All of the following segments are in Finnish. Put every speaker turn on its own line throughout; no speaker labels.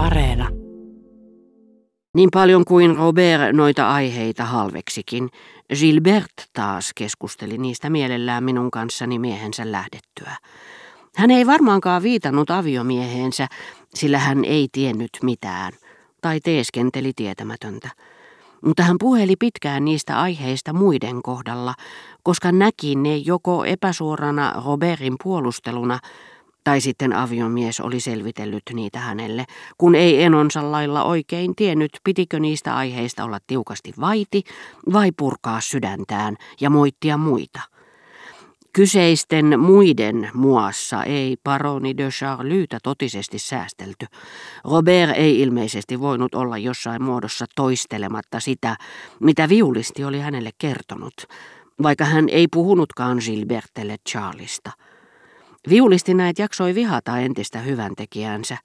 Areena.
Niin paljon kuin Robert noita aiheita halveksikin, Gilbert taas keskusteli niistä mielellään minun kanssani miehensä lähdettyä. Hän ei varmaankaan viitannut aviomieheensä, sillä hän ei tiennyt mitään, tai teeskenteli tietämätöntä. Mutta hän puheli pitkään niistä aiheista muiden kohdalla, koska näki ne joko epäsuorana Robertin puolusteluna, tai sitten aviomies oli selvitellyt niitä hänelle, kun ei enonsa lailla oikein tiennyt, pitikö niistä aiheista olla tiukasti vaiti vai purkaa sydäntään ja moittia muita. Kyseisten muiden muassa ei paroni de Charlytä totisesti säästelty. Robert ei ilmeisesti voinut olla jossain muodossa toistelematta sitä, mitä viulisti oli hänelle kertonut, vaikka hän ei puhunutkaan Gilbertelle Charlista. Viulisti näet jaksoi vihata entistä hyväntekijänsä.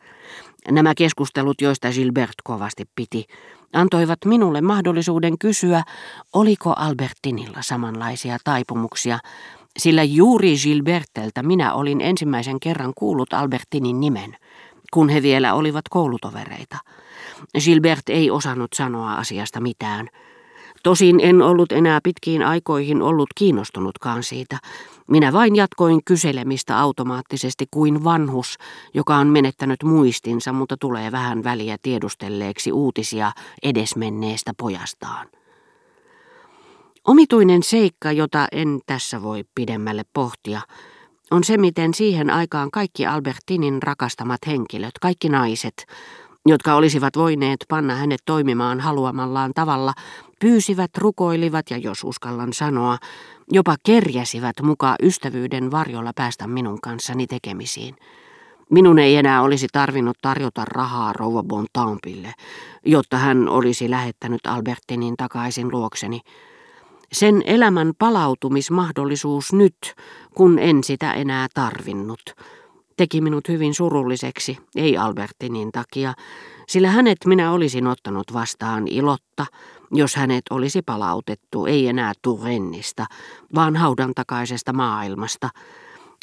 Nämä keskustelut, joista Gilbert kovasti piti, antoivat minulle mahdollisuuden kysyä, oliko Albertinilla samanlaisia taipumuksia, sillä juuri Gilberteltä minä olin ensimmäisen kerran kuullut Albertinin nimen, kun he vielä olivat koulutovereita. Gilbert ei osannut sanoa asiasta mitään. Tosin en ollut enää pitkiin aikoihin ollut kiinnostunutkaan siitä. Minä vain jatkoin kyselemistä automaattisesti kuin vanhus, joka on menettänyt muistinsa, mutta tulee vähän väliä tiedustelleeksi uutisia edesmenneestä pojastaan. Omituinen seikka, jota en tässä voi pidemmälle pohtia, on se, miten siihen aikaan kaikki Albertinin rakastamat henkilöt, kaikki naiset, jotka olisivat voineet panna hänet toimimaan haluamallaan tavalla, pyysivät, rukoilivat ja jos uskallan sanoa, jopa kerjäsivät mukaan ystävyyden varjolla päästä minun kanssani tekemisiin. Minun ei enää olisi tarvinnut tarjota rahaa rouva Bontampille, jotta hän olisi lähettänyt Albertinin takaisin luokseni. Sen elämän palautumismahdollisuus nyt, kun en sitä enää tarvinnut, teki minut hyvin surulliseksi, ei Albertinin takia, sillä hänet minä olisin ottanut vastaan ilotta, jos hänet olisi palautettu, ei enää Turennista, vaan haudan takaisesta maailmasta,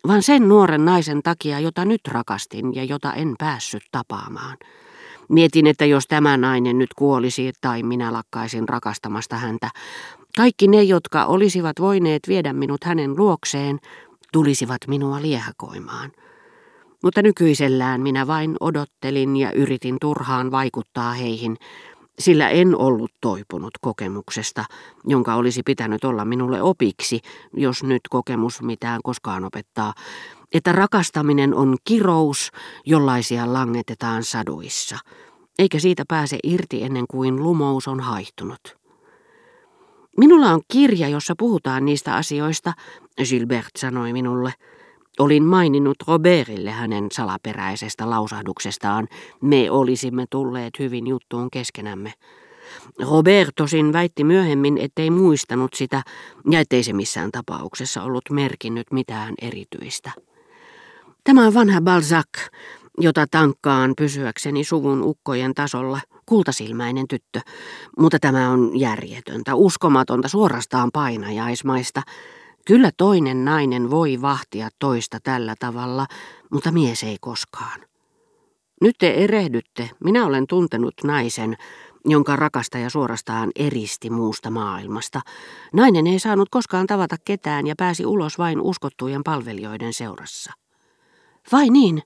vaan sen nuoren naisen takia, jota nyt rakastin ja jota en päässyt tapaamaan. Mietin, että jos tämä nainen nyt kuolisi tai minä lakkaisin rakastamasta häntä, kaikki ne, jotka olisivat voineet viedä minut hänen luokseen, tulisivat minua liehakoimaan. Mutta nykyisellään minä vain odottelin ja yritin turhaan vaikuttaa heihin, sillä en ollut toipunut kokemuksesta, jonka olisi pitänyt olla minulle opiksi, jos nyt kokemus mitään koskaan opettaa, että rakastaminen on kirous, jollaisia langetetaan saduissa, eikä siitä pääse irti ennen kuin lumous on haihtunut. Minulla on kirja, jossa puhutaan niistä asioista, Gilbert sanoi minulle. Olin maininnut Robertille hänen salaperäisestä lausahduksestaan. Me olisimme tulleet hyvin juttuun keskenämme. Robert tosin väitti myöhemmin, ettei muistanut sitä ja ettei se missään tapauksessa ollut merkinnyt mitään erityistä. Tämä on vanha Balzac, jota tankkaan pysyäkseni suvun ukkojen tasolla, kultasilmäinen tyttö, mutta tämä on järjetöntä, uskomatonta, suorastaan painajaismaista. Kyllä toinen nainen voi vahtia toista tällä tavalla, mutta mies ei koskaan. Nyt te erehdytte, minä olen tuntenut naisen, jonka rakastaja suorastaan eristi muusta maailmasta. Nainen ei saanut koskaan tavata ketään ja pääsi ulos vain uskottujen palvelijoiden seurassa. Vai niin?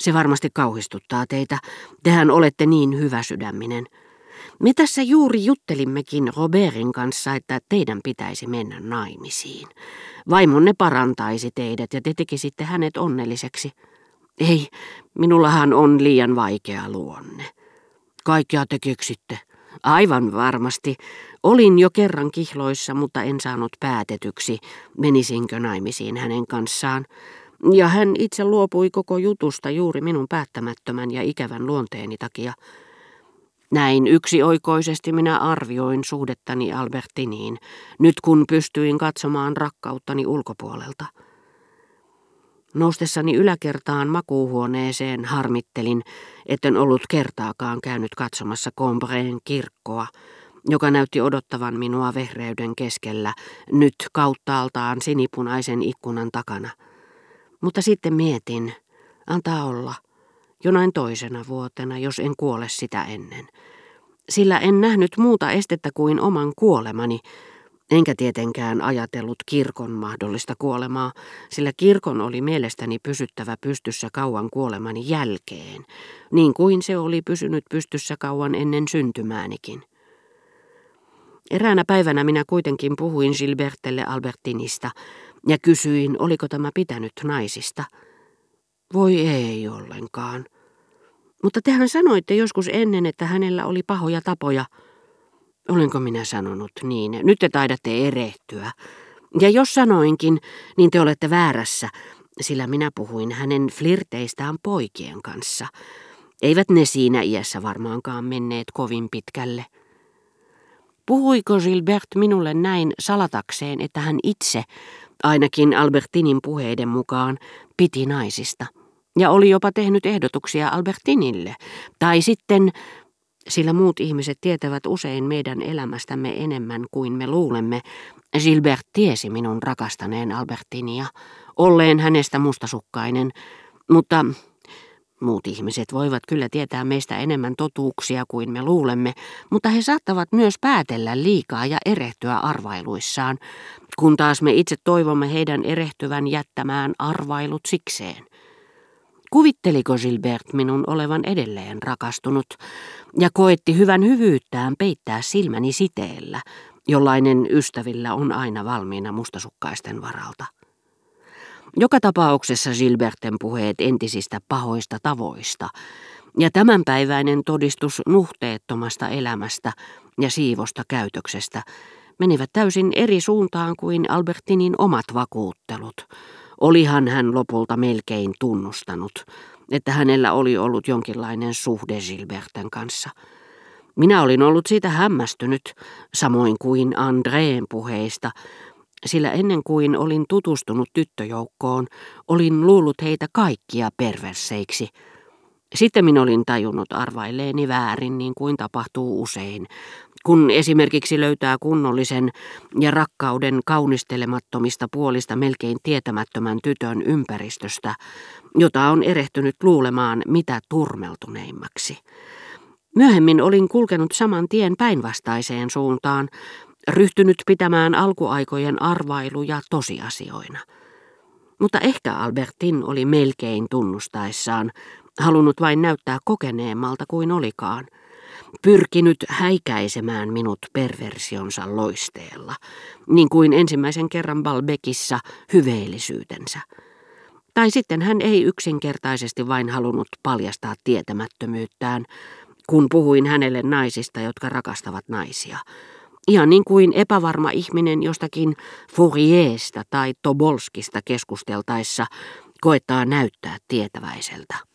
Se varmasti kauhistuttaa teitä. Tehän olette niin hyvä sydäminen. Me tässä juuri juttelimmekin Robertin kanssa, että teidän pitäisi mennä naimisiin. Vaimonne parantaisi teidät ja te tekisitte hänet onnelliseksi. Ei, minullahan on liian vaikea luonne. Kaikkea te keksitte. Aivan varmasti. Olin jo kerran kihloissa, mutta en saanut päätetyksi, menisinkö naimisiin hänen kanssaan. Ja hän itse luopui koko jutusta juuri minun päättämättömän ja ikävän luonteeni takia. Näin yksioikoisesti minä arvioin suhdettani Albertiniin, nyt kun pystyin katsomaan rakkauttani ulkopuolelta. Noustessani yläkertaan makuuhuoneeseen harmittelin, etten ollut kertaakaan käynyt katsomassa Combreen kirkkoa, joka näytti odottavan minua vehreyden keskellä, nyt kauttaaltaan sinipunaisen ikkunan takana. Mutta sitten mietin, antaa olla. Jonain toisena vuotena, jos en kuole sitä ennen. Sillä en nähnyt muuta estettä kuin oman kuolemani, enkä tietenkään ajatellut kirkon mahdollista kuolemaa, sillä kirkon oli mielestäni pysyttävä pystyssä kauan kuolemani jälkeen, niin kuin se oli pysynyt pystyssä kauan ennen syntymäänikin. Eräänä päivänä minä kuitenkin puhuin Gilbertelle Albertinista ja kysyin, oliko tämä pitänyt naisista. Voi ei ollenkaan. Mutta tehän sanoitte joskus ennen, että hänellä oli pahoja tapoja. Olenko minä sanonut niin? Nyt te taidatte erehtyä. Ja jos sanoinkin, niin te olette väärässä, sillä minä puhuin hänen flirteistään poikien kanssa. Eivät ne siinä iässä varmaankaan menneet kovin pitkälle. Puhuiko Gilbert minulle näin salatakseen, että hän itse, ainakin Albertinin puheiden mukaan, piti naisista? Ja oli jopa tehnyt ehdotuksia Albertinille. Tai sitten, sillä muut ihmiset tietävät usein meidän elämästämme enemmän kuin me luulemme, Gilbert tiesi minun rakastaneen Albertinia, olleen hänestä mustasukkainen, mutta Muut ihmiset voivat kyllä tietää meistä enemmän totuuksia kuin me luulemme, mutta he saattavat myös päätellä liikaa ja erehtyä arvailuissaan, kun taas me itse toivomme heidän erehtyvän jättämään arvailut sikseen. Kuvitteliko Gilbert minun olevan edelleen rakastunut ja koetti hyvän hyvyyttään peittää silmäni siteellä, jollainen ystävillä on aina valmiina mustasukkaisten varalta? Joka tapauksessa Gilberten puheet entisistä pahoista tavoista ja tämänpäiväinen todistus nuhteettomasta elämästä ja siivosta käytöksestä menivät täysin eri suuntaan kuin Albertinin omat vakuuttelut. Olihan hän lopulta melkein tunnustanut, että hänellä oli ollut jonkinlainen suhde Gilberten kanssa. Minä olin ollut siitä hämmästynyt, samoin kuin Andreen puheista, sillä ennen kuin olin tutustunut tyttöjoukkoon, olin luullut heitä kaikkia perverseiksi. Sitten minä olin tajunnut arvailleeni väärin, niin kuin tapahtuu usein, kun esimerkiksi löytää kunnollisen ja rakkauden kaunistelemattomista puolista melkein tietämättömän tytön ympäristöstä, jota on erehtynyt luulemaan mitä turmeltuneimmaksi. Myöhemmin olin kulkenut saman tien päinvastaiseen suuntaan, ryhtynyt pitämään alkuaikojen arvailuja tosiasioina. Mutta ehkä Albertin oli melkein tunnustaessaan halunnut vain näyttää kokeneemmalta kuin olikaan, pyrkinyt häikäisemään minut perversionsa loisteella, niin kuin ensimmäisen kerran Balbekissa hyveellisyytensä. Tai sitten hän ei yksinkertaisesti vain halunnut paljastaa tietämättömyyttään, kun puhuin hänelle naisista, jotka rakastavat naisia, Ihan niin kuin epävarma ihminen jostakin Fourierista tai Tobolskista keskusteltaessa koettaa näyttää tietäväiseltä.